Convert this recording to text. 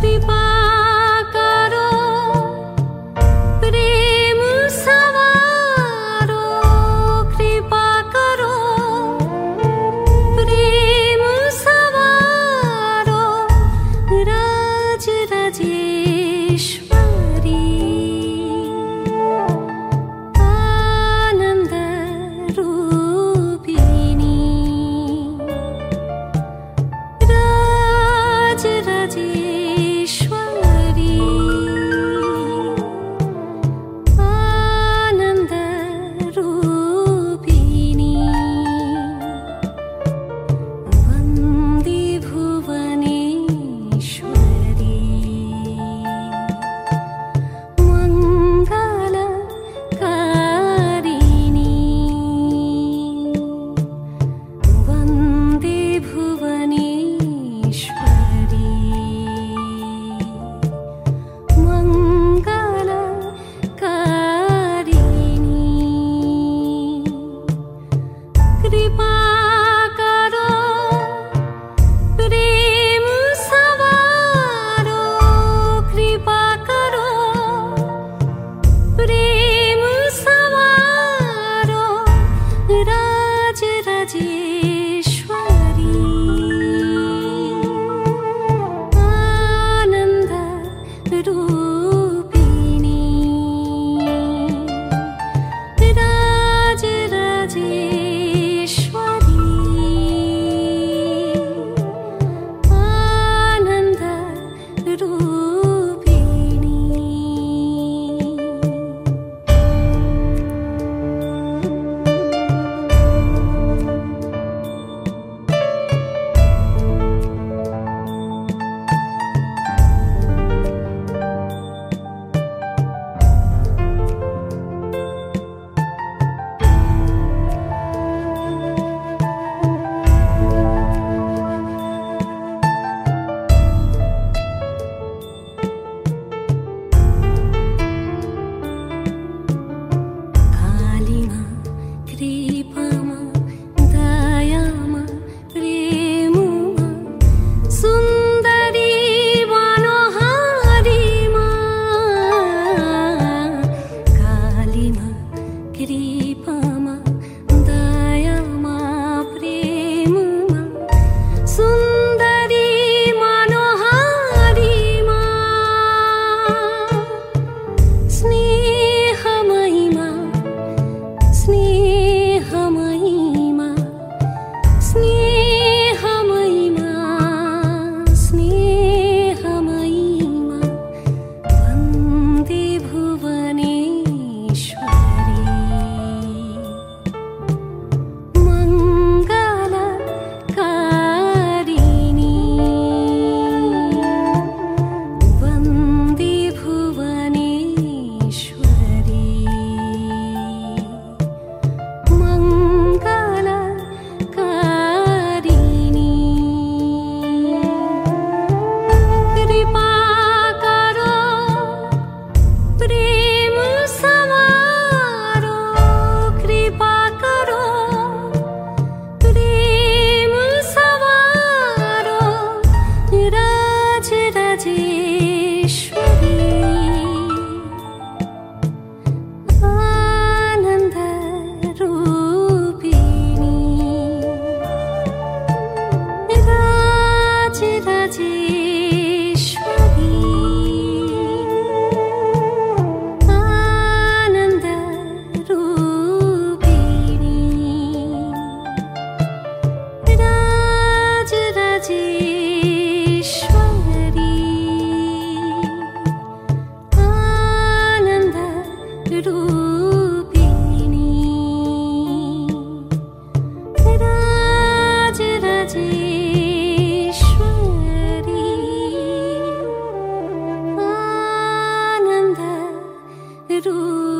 的吧。自己。रू